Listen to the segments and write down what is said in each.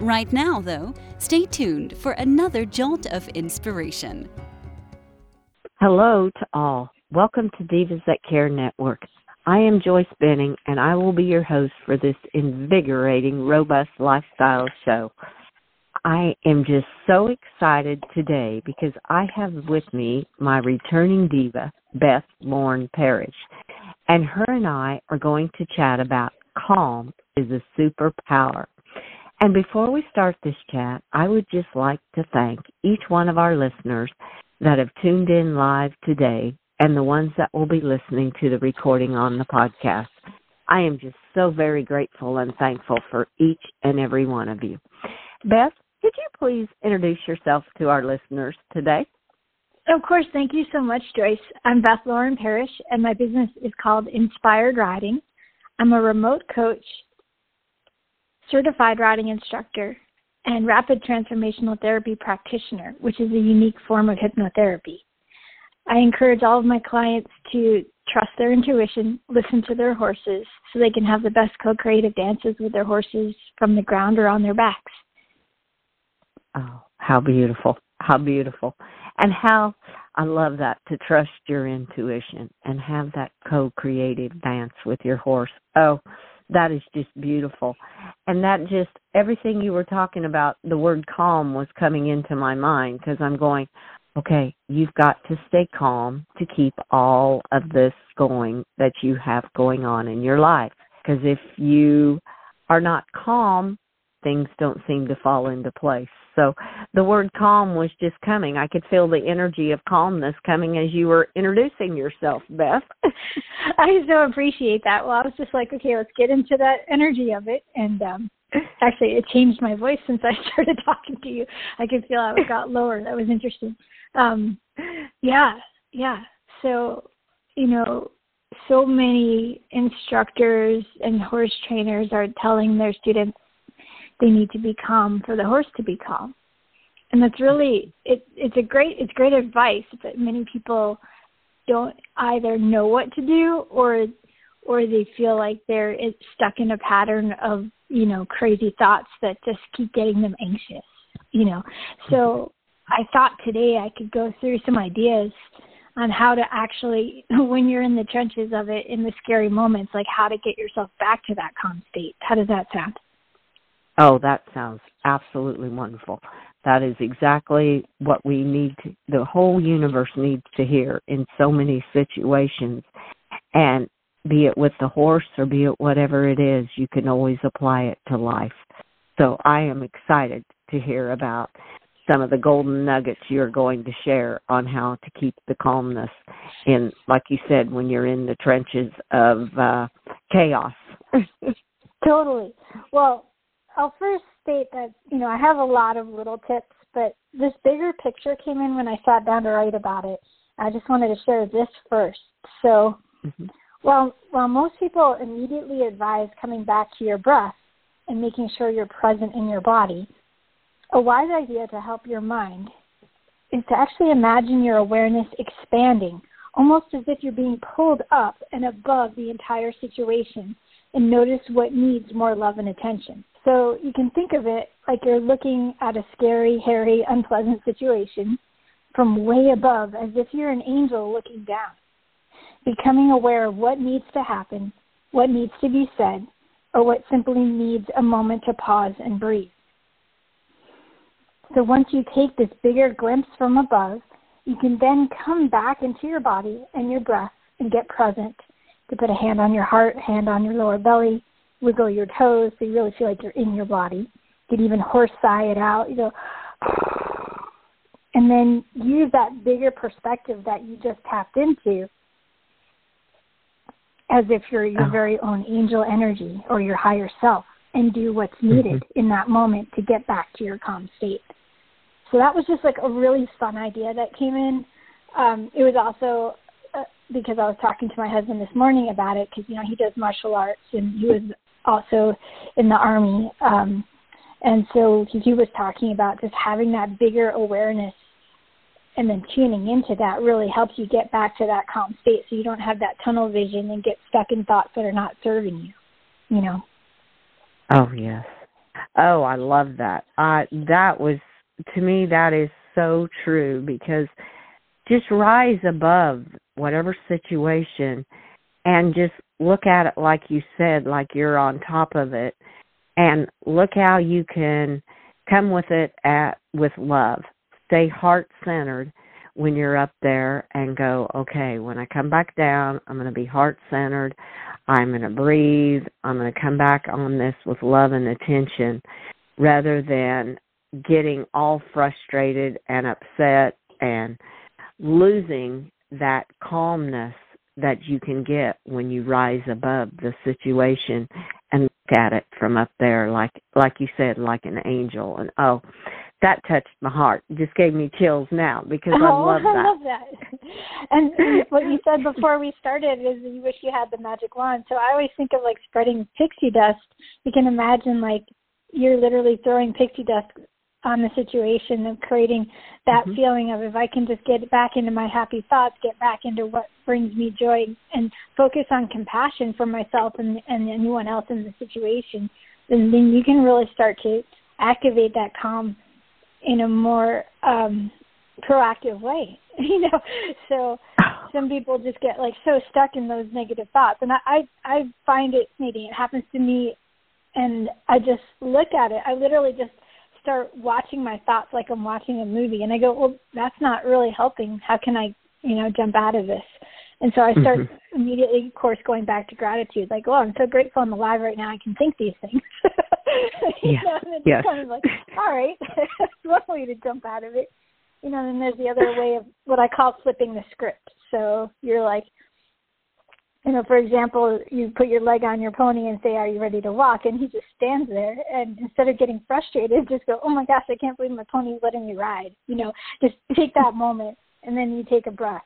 Right now, though, stay tuned for another jolt of inspiration. Hello to all. Welcome to Divas That Care Network. I am Joyce Benning, and I will be your host for this invigorating, robust lifestyle show. I am just so excited today because I have with me my returning diva, Beth Lauren Parrish, and her and I are going to chat about calm is a superpower. And before we start this chat, I would just like to thank each one of our listeners that have tuned in live today and the ones that will be listening to the recording on the podcast. I am just so very grateful and thankful for each and every one of you. Beth, could you please introduce yourself to our listeners today? Of course. Thank you so much, Joyce. I'm Beth Lauren Parrish, and my business is called Inspired Riding. I'm a remote coach certified riding instructor, and rapid transformational therapy practitioner, which is a unique form of hypnotherapy. I encourage all of my clients to trust their intuition, listen to their horses, so they can have the best co creative dances with their horses from the ground or on their backs. Oh, how beautiful. How beautiful. And how I love that to trust your intuition and have that co creative dance with your horse. Oh, that is just beautiful. And that just everything you were talking about, the word calm was coming into my mind because I'm going, okay, you've got to stay calm to keep all of this going that you have going on in your life. Because if you are not calm, things don't seem to fall into place. So the word calm was just coming. I could feel the energy of calmness coming as you were introducing yourself, Beth. I so appreciate that. Well, I was just like, okay, let's get into that energy of it. And um actually, it changed my voice since I started talking to you. I could feel how it got lower. That was interesting. Um Yeah, yeah. So, you know, so many instructors and horse trainers are telling their students they need to be calm for the horse to be calm and that's really it it's a great it's great advice but many people don't either know what to do or or they feel like they're stuck in a pattern of you know crazy thoughts that just keep getting them anxious you know. So i thought today i could go through some ideas on how to actually when you're in the trenches of it in the scary moments like how to get yourself back to that calm state. How does that sound Oh, that sounds absolutely wonderful. That is exactly what we need to, the whole universe needs to hear in so many situations. And be it with the horse or be it whatever it is, you can always apply it to life. So I am excited to hear about some of the golden nuggets you're going to share on how to keep the calmness in, like you said, when you're in the trenches of uh, chaos. totally. Well, I'll first state that, you know, I have a lot of little tips, but this bigger picture came in when I sat down to write about it. I just wanted to share this first. So, mm-hmm. while, while most people immediately advise coming back to your breath and making sure you're present in your body, a wise idea to help your mind is to actually imagine your awareness expanding, almost as if you're being pulled up and above the entire situation, and notice what needs more love and attention. So you can think of it like you're looking at a scary, hairy, unpleasant situation from way above as if you're an angel looking down, becoming aware of what needs to happen, what needs to be said, or what simply needs a moment to pause and breathe. So once you take this bigger glimpse from above, you can then come back into your body and your breath and get present to put a hand on your heart, hand on your lower belly, wiggle your toes so you really feel like you're in your body. You can even horse sigh it out. You go, and then use that bigger perspective that you just tapped into as if you're your oh. very own angel energy or your higher self and do what's needed mm-hmm. in that moment to get back to your calm state. So that was just like a really fun idea that came in. Um, it was also because I was talking to my husband this morning about it because you know he does martial arts and he was also in the army. Um, and so he was talking about just having that bigger awareness and then tuning into that really helps you get back to that calm state so you don't have that tunnel vision and get stuck in thoughts that are not serving you you know? Oh yes. Oh i love that. Uh that was to me that is so true because just rise above whatever situation and just look at it like you said like you're on top of it and look how you can come with it at with love stay heart centered when you're up there and go, okay, when I come back down, I'm going to be heart centered. I'm going to breathe. I'm going to come back on this with love and attention rather than getting all frustrated and upset and losing that calmness that you can get when you rise above the situation and look at it from up there like like you said like an angel and oh that touched my heart. It just gave me chills now because oh, I love that. I love that. And, and what you said before we started is you wish you had the magic wand. So I always think of like spreading pixie dust. You can imagine like you're literally throwing pixie dust on the situation and creating that mm-hmm. feeling of if I can just get back into my happy thoughts, get back into what brings me joy and focus on compassion for myself and, and anyone else in the situation, then, then you can really start to activate that calm in a more um proactive way you know so some people just get like so stuck in those negative thoughts and i i, I find it maybe it happens to me and i just look at it i literally just start watching my thoughts like i'm watching a movie and i go well that's not really helping how can i you know jump out of this and so I start mm-hmm. immediately, of course, going back to gratitude. Like, oh, I'm so grateful I'm alive right now. I can think these things. yes. know, and yes. kind of like, all right, that's one way to jump out of it. You know, and there's the other way of what I call flipping the script. So you're like, you know, for example, you put your leg on your pony and say, "Are you ready to walk?" And he just stands there, and instead of getting frustrated, just go, "Oh my gosh, I can't believe my pony's letting me ride." You know, just take that moment, and then you take a breath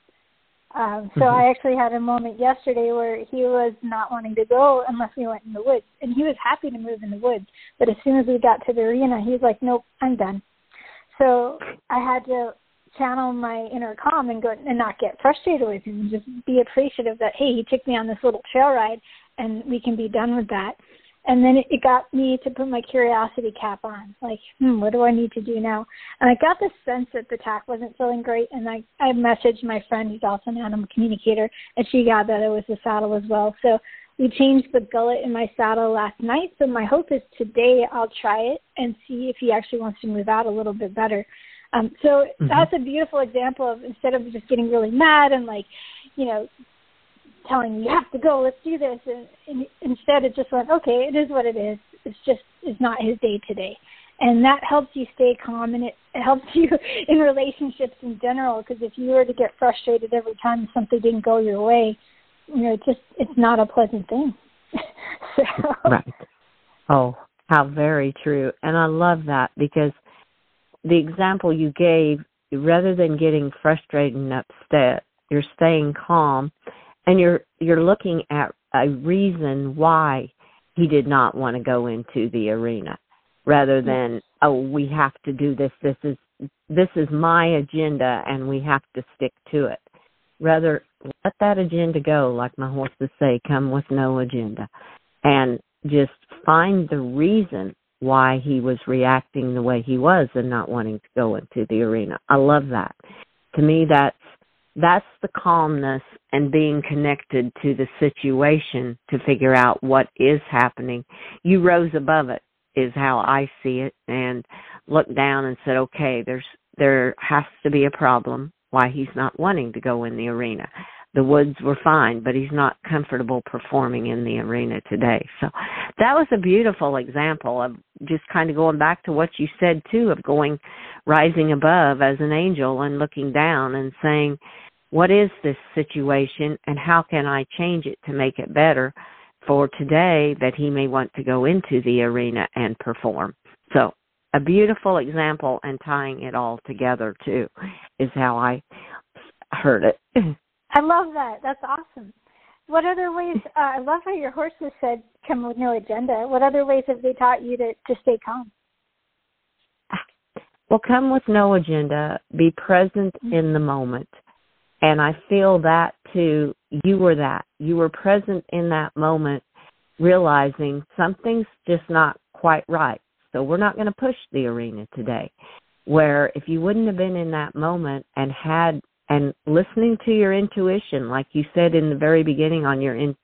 um, so mm-hmm. I actually had a moment yesterday where he was not wanting to go unless we went in the woods, and he was happy to move in the woods. But as soon as we got to the arena, he was like, "Nope, I'm done." So I had to channel my inner calm and go and not get frustrated with him, just be appreciative that hey, he took me on this little trail ride, and we can be done with that and then it, got me to put my curiosity cap on like hmm what do i need to do now? And i got the sense that the tack wasn't feeling great and i i messaged my friend who's also an animal communicator and she got that it was the saddle as well. So we changed the gullet in my saddle last night so my hope is today i'll try it and see if he actually wants to move out a little bit better. Um so mm-hmm. that's a beautiful example of instead of just getting really mad and like you know telling you, have to go, let's do this. And, and instead, it just went, okay, it is what it is. It's just, it's not his day today. And that helps you stay calm and it, it helps you in relationships in general because if you were to get frustrated every time something didn't go your way, you know, it's just, it's not a pleasant thing. so. Right. Oh, how very true. And I love that because the example you gave, rather than getting frustrated and upset, you're staying calm and you're you're looking at a reason why he did not want to go into the arena rather mm-hmm. than oh we have to do this. This is this is my agenda and we have to stick to it. Rather let that agenda go like my horses say come with no agenda. And just find the reason why he was reacting the way he was and not wanting to go into the arena. I love that. To me that's that's the calmness and being connected to the situation to figure out what is happening. You rose above it is how I see it and looked down and said, okay, there's there has to be a problem why he's not wanting to go in the arena. The woods were fine, but he's not comfortable performing in the arena today. So that was a beautiful example of just kind of going back to what you said too of going rising above as an angel and looking down and saying, what is this situation and how can I change it to make it better for today that he may want to go into the arena and perform. So a beautiful example and tying it all together too is how I heard it. I love that. That's awesome. What other ways? Uh, I love how your horses said come with no agenda. What other ways have they taught you to to stay calm? Well, come with no agenda. Be present Mm-hmm. in the moment. And I feel that too. You were that. You were present in that moment, realizing something's just not quite right. So we're not going to push the arena today. Where if you wouldn't have been in that moment and had and listening to your intuition, like you said in the very beginning on your in,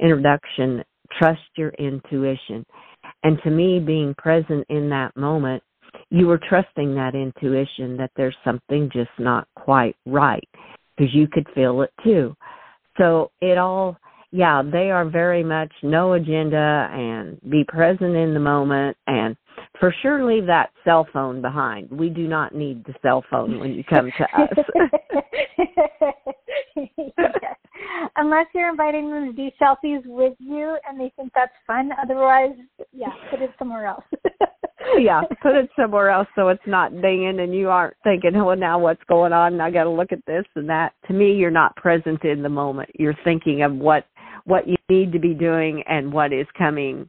introduction, trust your intuition. And to me, being present in that moment, you were trusting that intuition that there's something just not quite right because you could feel it too. So it all, yeah, they are very much no agenda and be present in the moment and for sure leave that cell phone behind. We do not need the cell phone when you come to us. Yes. Unless you're inviting them to do selfies with you and they think that's fun. Otherwise, yeah, put it somewhere else. yeah, put it somewhere else so it's not dinging and you aren't thinking, oh, now what's going on? And I got to look at this and that. To me, you're not present in the moment. You're thinking of what what you need to be doing and what is coming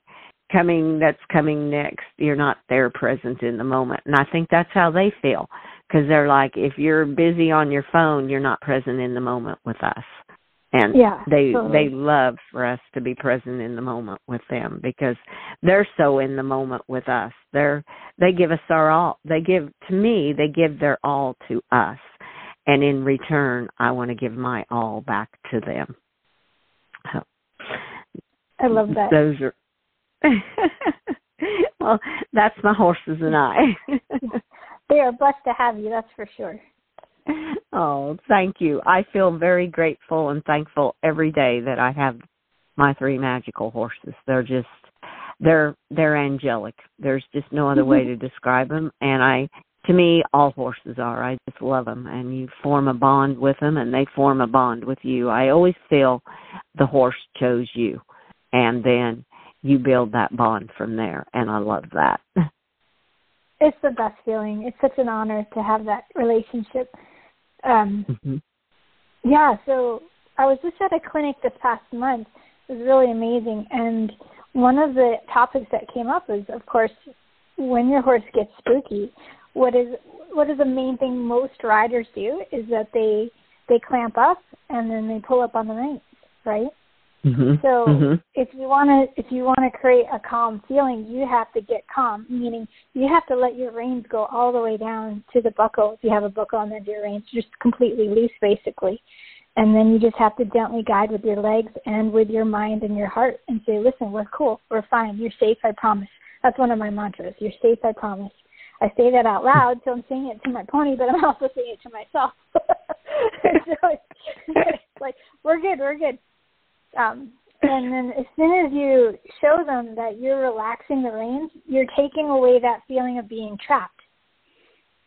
coming that's coming next. You're not there present in the moment. And I think that's how they feel because they're like if you're busy on your phone, you're not present in the moment with us. And Yeah, they totally. they love for us to be present in the moment with them because they're so in the moment with us. They're they give us our all. They give to me, they give their all to us. And in return, I want to give my all back to them. So, I love that. those are well, that's my horses and I. They are blessed to have you, that's for sure. oh, thank you. I feel very grateful and thankful every day that I have my three magical horses. They're just they're they're angelic. There's just no other way to describe them and I to me all horses are. I just love them and you form a bond with them and they form a bond with you. I always feel the horse chose you and then you build that bond from there and I love that. It's the best feeling. It's such an honor to have that relationship. Um, hmm yeah, so I was just at a clinic this past month. It was really amazing. And one of the topics that came up is, of course, when your horse gets spooky, what is what is the main thing most riders do is that they they clamp up and then they pull up on the reins, right? Hmm So hmm if you want to if you want to create a calm feeling, you have to get calm. Meaning you have to let your reins go all the way down to the buckle. If you have a buckle on the end of your reins, just completely loose, basically. And then you just have to gently guide with your legs and with your mind and your heart, and say, "Listen, we're cool. We're fine. You're safe. I promise." That's one of my mantras. You're safe. I promise. I say that out loud, so I'm saying it to my pony, but I'm also saying it to myself. so it's, it's like, we're good. We're good. Um, and then as soon as you show them that you're relaxing the reins, you're taking away that feeling of being trapped.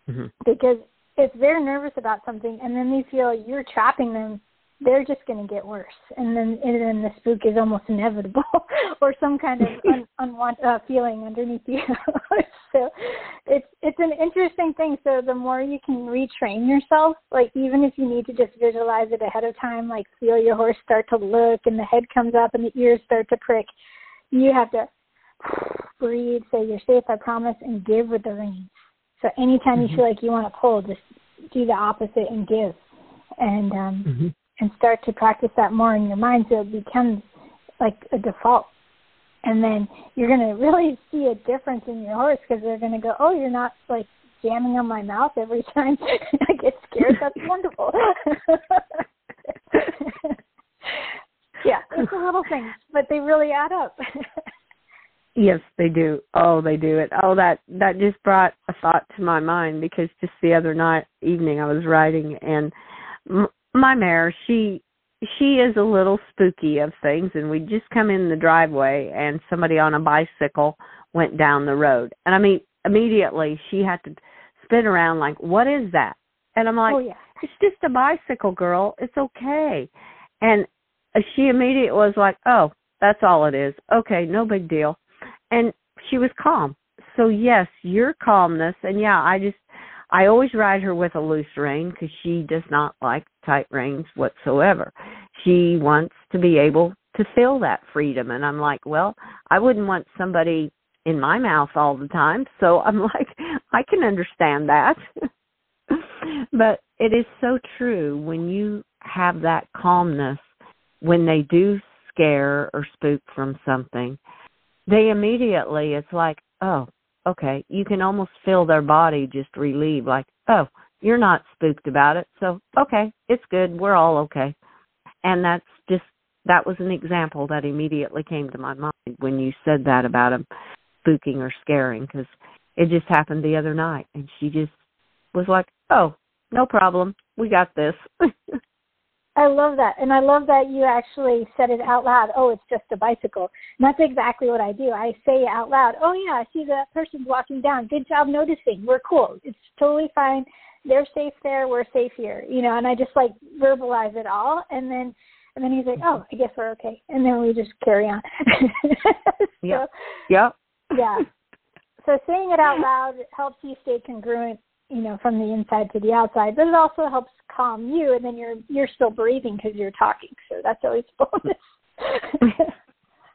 hmm Because if they're nervous about something and then they feel you're trapping them, they're just going to get worse. And then and then the spook is almost inevitable, or some kind of un, unwanted uh, feeling underneath you. so it's it's an interesting thing. So the more you can retrain yourself, like even if you need to just visualize it ahead of time, like feel your horse start to look and the head comes up and the ears start to prick, you have to breathe, say you're safe, I promise, and give with the reins. So anytime you feel like you want to pull, just do the opposite and give, and um, hmm and start to practice that more in your mind, so it becomes like a default. And then you're going to really see a difference in your horse because they're going to go, "Oh, you're not like jamming on my mouth every time I get scared. That's wonderful." yeah, it's the little things, but they really add up. Yes, they do. Oh, they do it. Oh, that that just brought a thought to my mind because just the other night evening I was riding and m- my mare she she is a little spooky of things and we just come in the driveway and somebody on a bicycle went down the road. And I mean immediately she had to spin around like what is that? And I'm like oh yeah. it's just a bicycle girl. It's okay. And she immediately was like oh that's all it is. Okay no big deal. And she was calm. So yes, your calmness, and yeah, I just I always ride her with a loose rein because she does not like tight reins whatsoever. She wants to be able to feel that freedom, and I'm like, well, I wouldn't want somebody in my mouth all the time, so I'm like, I can understand that. but it is so true when you have that calmness when they do scare or spook from something they immediately it's like oh okay you can almost feel their body just relieve like oh you're not spooked about it. So okay it's good we're all okay. And that's just that was an example that immediately came to my mind when you said that about him spooking or scaring because it just happened the other night and she just was like oh no problem we got this I love that. And I love that you actually said it out loud. Oh, it's just a bicycle. And that's exactly what I do. I say out loud, oh, yeah, I see that person's walking down. Good job noticing. We're cool. It's totally fine. They're safe there. We're safe here. You know, and I just like verbalize it all. And then, and then he's like, oh, I guess we're okay. And then we just carry on. so, yeah. Yep. yeah. So saying it out loud helps you stay congruent you know from the inside to the outside but it also helps calm you and then you're you're still breathing because you're talking so that's always bonus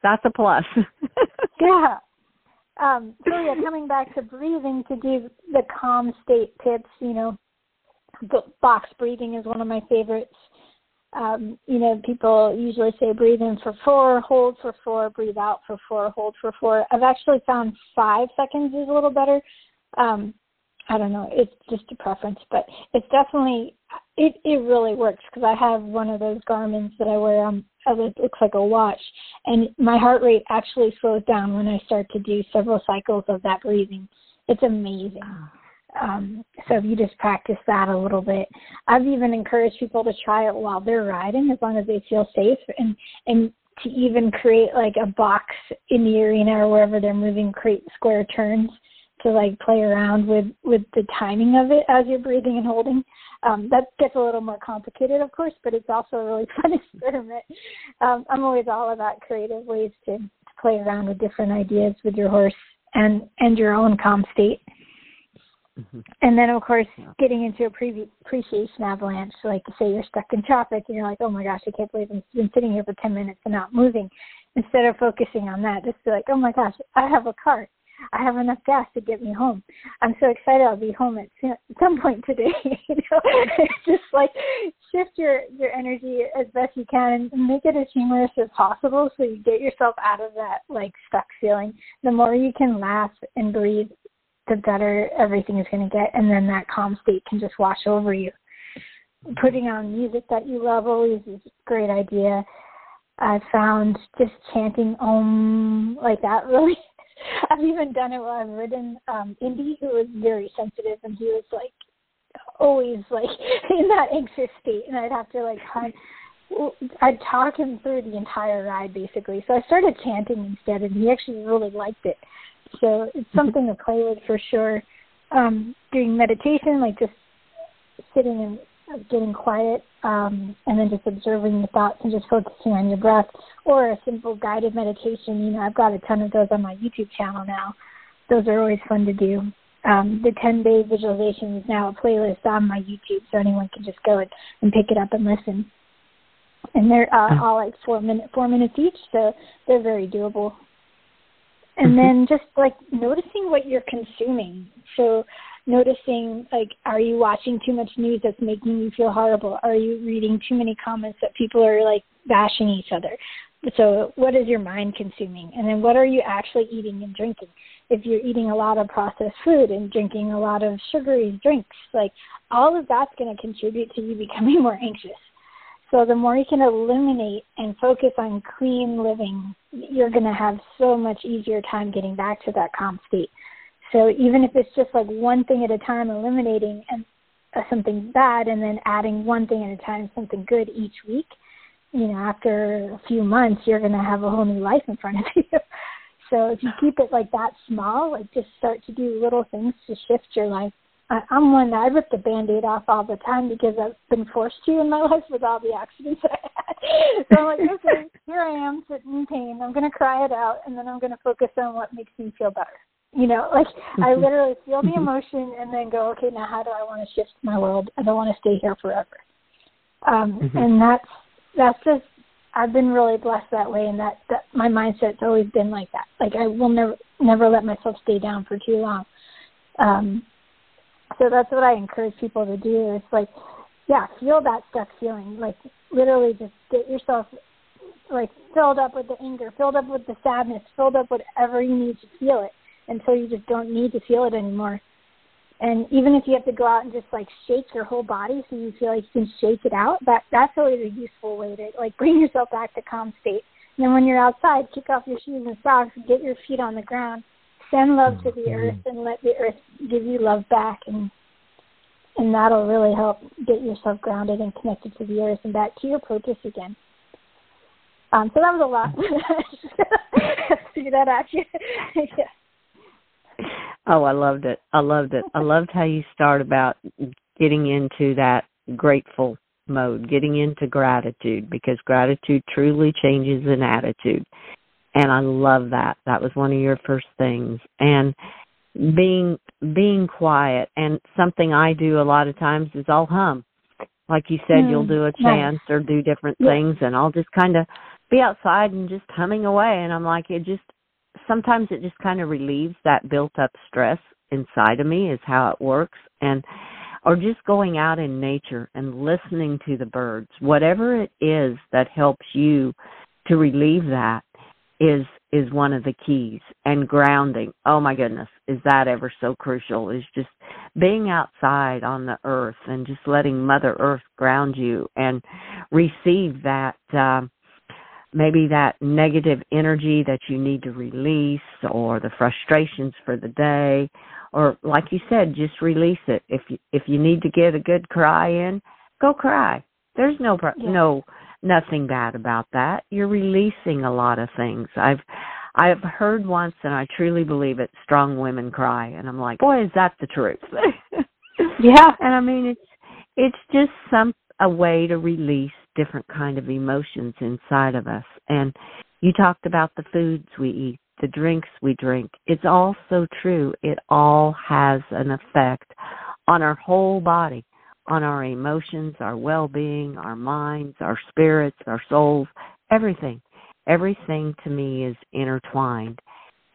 that's a plus yeah um so yeah coming back to breathing to do the calm state tips you know the box breathing is one of my favorites um, you know, people usually say breathe in for four, hold for four, breathe out for four, hold for four. I've actually found five seconds is a little better. Um, I don't know. It's just a preference, but it's definitely it. It really works because I have one of those Garmin's that I wear. Um, it looks like a watch, and my heart rate actually slows down when I start to do several cycles of that breathing. It's amazing. Um, so if you just practice that a little bit, I've even encouraged people to try it while they're riding, as long as they feel safe, and and to even create like a box in the arena or wherever they're moving, create square turns to like play around with with the timing of it as you're breathing and holding. Um, that gets a little more complicated, of course, but it's also a really fun experiment. Um, I'm always all about creative ways to, to play around with different ideas with your horse and and your own calm state. Mm-hmm. And then, of course, yeah. getting into a pre- appreciation avalanche, like say you're stuck in traffic and you're like, oh my gosh, I can't believe I've been sitting here for 10 minutes and not moving. Instead of focusing on that, just be like, oh my gosh, I have a car. I have enough gas to get me home. I'm so excited I'll be home at some point today. you know, just like shift your your energy as best you can and make it as humorous as possible, so you get yourself out of that like stuck feeling. The more you can laugh and breathe, the better everything is going to get, and then that calm state can just wash over you. Putting on music that you love always is a great idea. I found just chanting om like that really I've even done it while I've ridden um Indy, who was very sensitive, and he was like always like in that anxious state, and I'd have to like hunt. I'd talk him through the entire ride basically. So I started chanting instead, and he actually really liked it. So it's mm-hmm. something to play with for sure. Um, doing meditation, like just sitting and getting quiet um, and then just observing your thoughts and just focusing on your breath or a simple guided meditation. You know, I've got a ton of those on my YouTube channel now. Those are always fun to do. Um, the 10 day visualization is now a playlist on my YouTube, so anyone can just go and, and pick it up and listen. And they're uh, all like four minute four minutes each, so they're very doable. And mm-hmm. then just like noticing what you're consuming. So noticing like are you watching too much news that's making you feel horrible? Are you reading too many comments that people are like bashing each other? So what is your mind consuming? And then what are you actually eating and drinking? If you're eating a lot of processed food and drinking a lot of sugary drinks like all of that's going to contribute to you becoming more anxious. So the more you can eliminate and focus on clean living you're going to have so much easier time getting back to that calm state so even if it's just like one thing at a time, eliminating and uh, something bad, and then adding one thing at a time, something good each week, you know, after a few months, you're going to have a whole new life in front of you. so if you keep it like that small, like just start to do little things to shift your life. I, I'm one that I rip the band-aid off all the time because I've been forced to in my life with all the accidents that I had. So I'm like, okay, here I am sitting in pain. I'm going to cry it out, and then I'm going to focus on what makes me feel better. You know, like I literally feel the emotion and then go, okay, now how do I want to shift my world? I don't want to stay here forever. Um, mm-hmm. And that's that's just I've been really blessed that way, and that that my mindset's always been like that. Like I will never never let myself stay down for too long. Um, so that's what I encourage people to do. It's like, yeah, feel that stuck feeling. Like literally, just get yourself like filled up with the anger, filled up with the sadness, filled up with whatever you need to feel it until you just don't need to feel it anymore. And even if you have to go out and just like shake your whole body so you feel like you can shake it out, that that's always a useful way to like bring yourself back to calm state. And then when you're outside, kick off your shoes and socks, get your feet on the ground, send love to the earth, and let the earth give you love back, and and that'll really help get yourself grounded and connected to the earth and back to your purpose again. Um, so that was a lot. Figure that out. yeah. Oh, I loved it. I loved it. I loved how you start about getting into that grateful mode, getting into gratitude because gratitude truly changes an attitude. And I love that. That was one of your first things. And being being quiet and something I do a lot of times is I'll hum. Like you said, mm, you'll do a chant nice. or do different yeah. things and I'll just kind of be outside and just humming away and I'm like it just sometimes it just kind of relieves that built up stress inside of me is how it works. And or just going out in nature and listening to the birds. Whatever it is that helps you to relieve that is is one of the keys. And grounding. Oh my goodness is that ever so crucial? Is just being outside on the earth and just letting mother earth ground you and receive that um maybe that negative energy that you need to release or the frustrations for the day or like you said just release it. If you if you need to get a good cry in go cry. There's no yeah. no nothing bad about that. You're releasing a lot of things. I've i've heard once and i truly believe it strong women cry and i'm like boy is that the truth? Yeah. And i mean it's it's just some a way to release different kind of emotions inside of us. And you talked about the foods we eat, the drinks we drink. It's all so true. It all has an effect on our whole body, on our emotions, our well-being, our minds, our spirits, our souls, everything. Everything to me is intertwined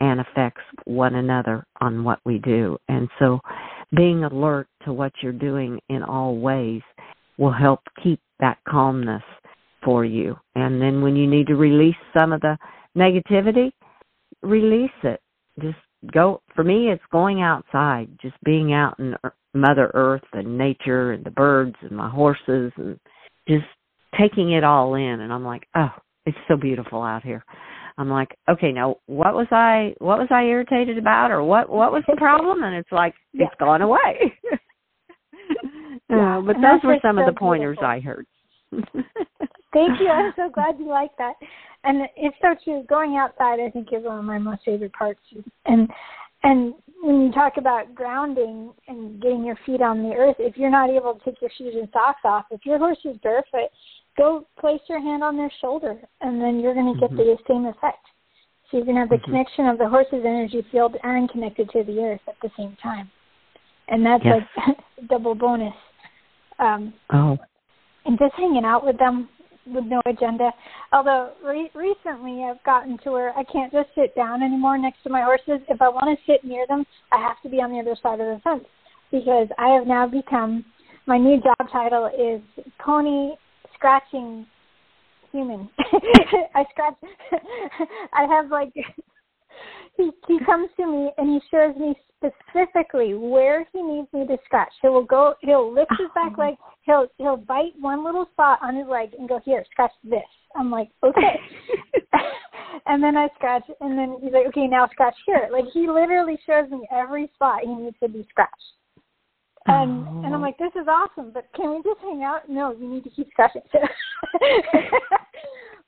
and affects one another on what we do. And so being alert to what you're doing in all ways will help keep that calmness for you. And then when you need to release some of the negativity, release it. Just go. For me, it's going outside, just being out in er, Mother Earth and nature and the birds and my horses and just taking it all in. And I'm like, oh, it's so beautiful out here. I'm like, okay, now what was I what was I irritated about or what what was the problem? And it's like it's gone away. yeah, uh, but those were some so of the pointers beautiful. I heard. Thank you. I'm so glad you like that. And it's so true. Going outside, I think, is one of my most favorite parts. And and when you talk about grounding and getting your feet on the earth, if you're not able to take your shoes and socks off, if your horse is barefoot, go place your hand on their shoulder, and then you're going to get mm-hmm. the same effect. So you're going to have the mm-hmm. connection of the horse's energy field and connected to the earth at the same time, and that's yes. like double bonus. Um, oh and just hanging out with them with no agenda. Although re- recently I've gotten to where I can't just sit down anymore next to my horses. If I want to sit near them, I have to be on the other side of the fence because I have now become my new job title is pony scratching human. I scratch. I have like he he comes to me and he shows me specifically where he needs me to scratch. He will go. He'll lift his back oh. leg. He'll he'll bite one little spot on his leg and go here, scratch this. I'm like okay, and then I scratch, and then he's like okay, now scratch here. Like he literally shows me every spot he needs to be scratched. And oh. and I'm oh. like, this is awesome, but can we just hang out? No, you need to keep scratching.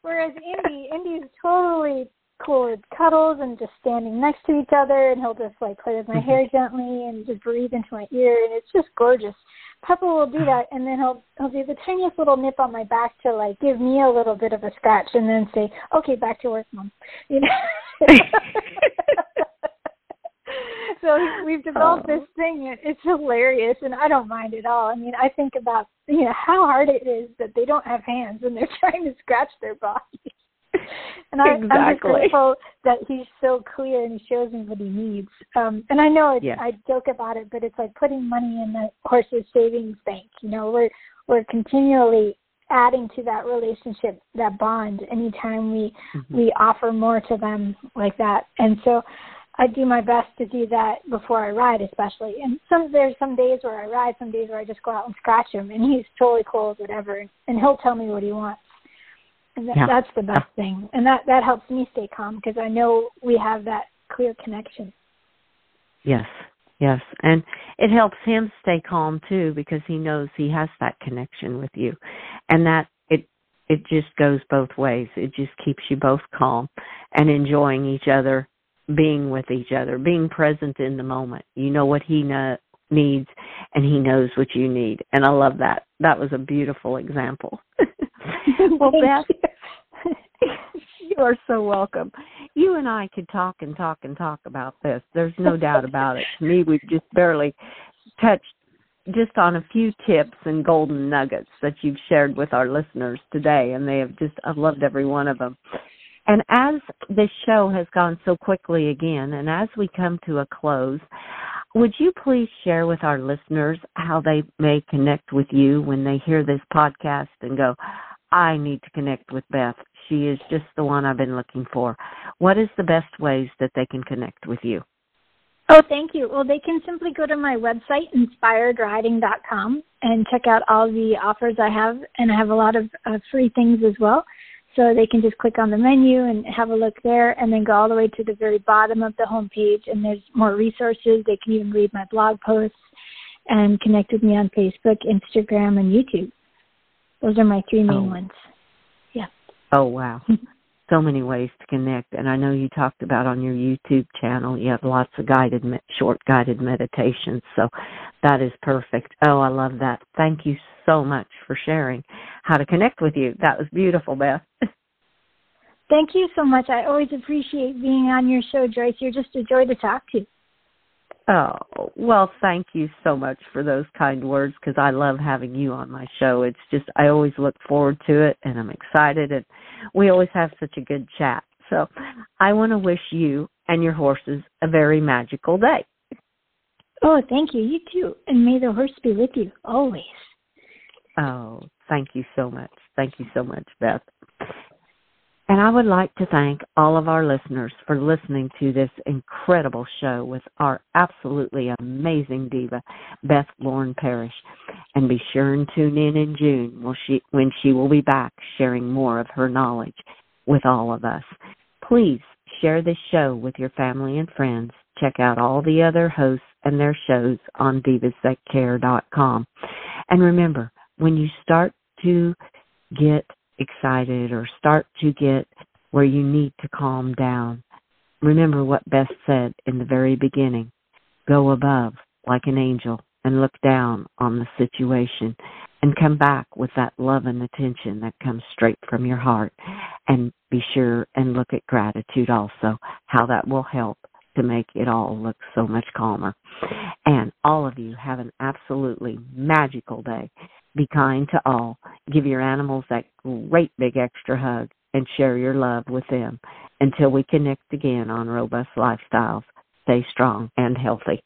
Whereas Indy, Indy is totally cool cuddles and just standing next to each other and he'll just like play with my hair gently and just breathe into my ear and it's just gorgeous. Peppa will do that and then he'll he'll do the tiniest little nip on my back to like give me a little bit of a scratch and then say, Okay, back to work, mom. You know so we've developed oh. this thing and it's hilarious and I don't mind at all. I mean, I think about you know how hard it is that they don't have hands and they're trying to scratch their bodies. and I, exactly. I'm just grateful that he's so clear and he shows me what he needs. Um, and I know it's, yeah. I joke about it, but it's like putting money in the horse's savings bank. You know, we're we're continually adding to that relationship, that bond, anytime we mm-hmm. we offer more to them like that. And so I do my best to do that before I ride, especially. And some there's some days where I ride, some days where I just go out and scratch him, and he's totally cool with whatever, and he'll tell me what he wants. And that, yeah. that's the best thing, and that that helps me stay calm because I know we have that clear connection. Yes, yes, and it helps him stay calm too because he knows he has that connection with you, and that it it just goes both ways. It just keeps you both calm and enjoying each other being with each other, being present in the moment. You know what he know, needs and he knows what you need. And I love that. That was a beautiful example. well, Beth, you are so welcome. You and I could talk and talk and talk about this. There's no doubt about it. To me, we've just barely touched just on a few tips and golden nuggets that you've shared with our listeners today, and they have just, I've loved every one of them. And as this show has gone so quickly again, and as we come to a close, would you please share with our listeners how they may connect with you when they hear this podcast and go, I need to connect with Beth. She is just the one I've been looking for. What is the best ways that they can connect with you? Oh, thank you. Well, they can simply go to my website, inspiredriding.com, and check out all the offers I have. And I have a lot of uh, free things as well. So they can just click on the menu and have a look there and then go all the way to the very bottom of the homepage and there's more resources. They can even read my blog posts and connect with me on Facebook, Instagram, and YouTube. Those are my three main oh. ones. Oh, wow. so many ways to connect. And I know you talked about on your YouTube channel, you have lots of guided, short guided meditations. So that is perfect. Oh, I love that. Thank you so much for sharing how to connect with you. That was beautiful, Beth. Thank you so much. I always appreciate being on your show, Joyce. You're just a joy to talk to. Oh, well, thank you so much for those kind words because I love having you on my show. It's just, I always look forward to it and I'm excited and we always have such a good chat. So I want to wish you and your horses a very magical day. Oh, thank you. You too. And may the horse be with you always. Oh, thank you so much. Thank you so much, Beth. And I would like to thank all of our listeners for listening to this incredible show with our absolutely amazing diva, Beth Lauren Parrish. And be sure and tune in in June when she, will be back sharing more of her knowledge with all of us. Please share this show with your family and friends. Check out all the other hosts and their shows on divasthatcare.com. And remember, when you start to get excited or start to get where you need to calm down, remember what Beth said in the very beginning. Go above like an angel and look down on the situation and come back with that love and attention that comes straight from your heart and be sure and look at gratitude also, how that will help to make it all look so much calmer. And all of you have an absolutely magical day. Be kind to all. Give your animals that great big extra hug and share your love with them. Until we connect again on Robust Lifestyles, stay strong and healthy.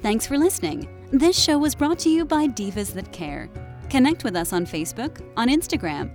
Thanks for listening. This show was brought to you by Divas That Care. Connect with us on Facebook, on Instagram,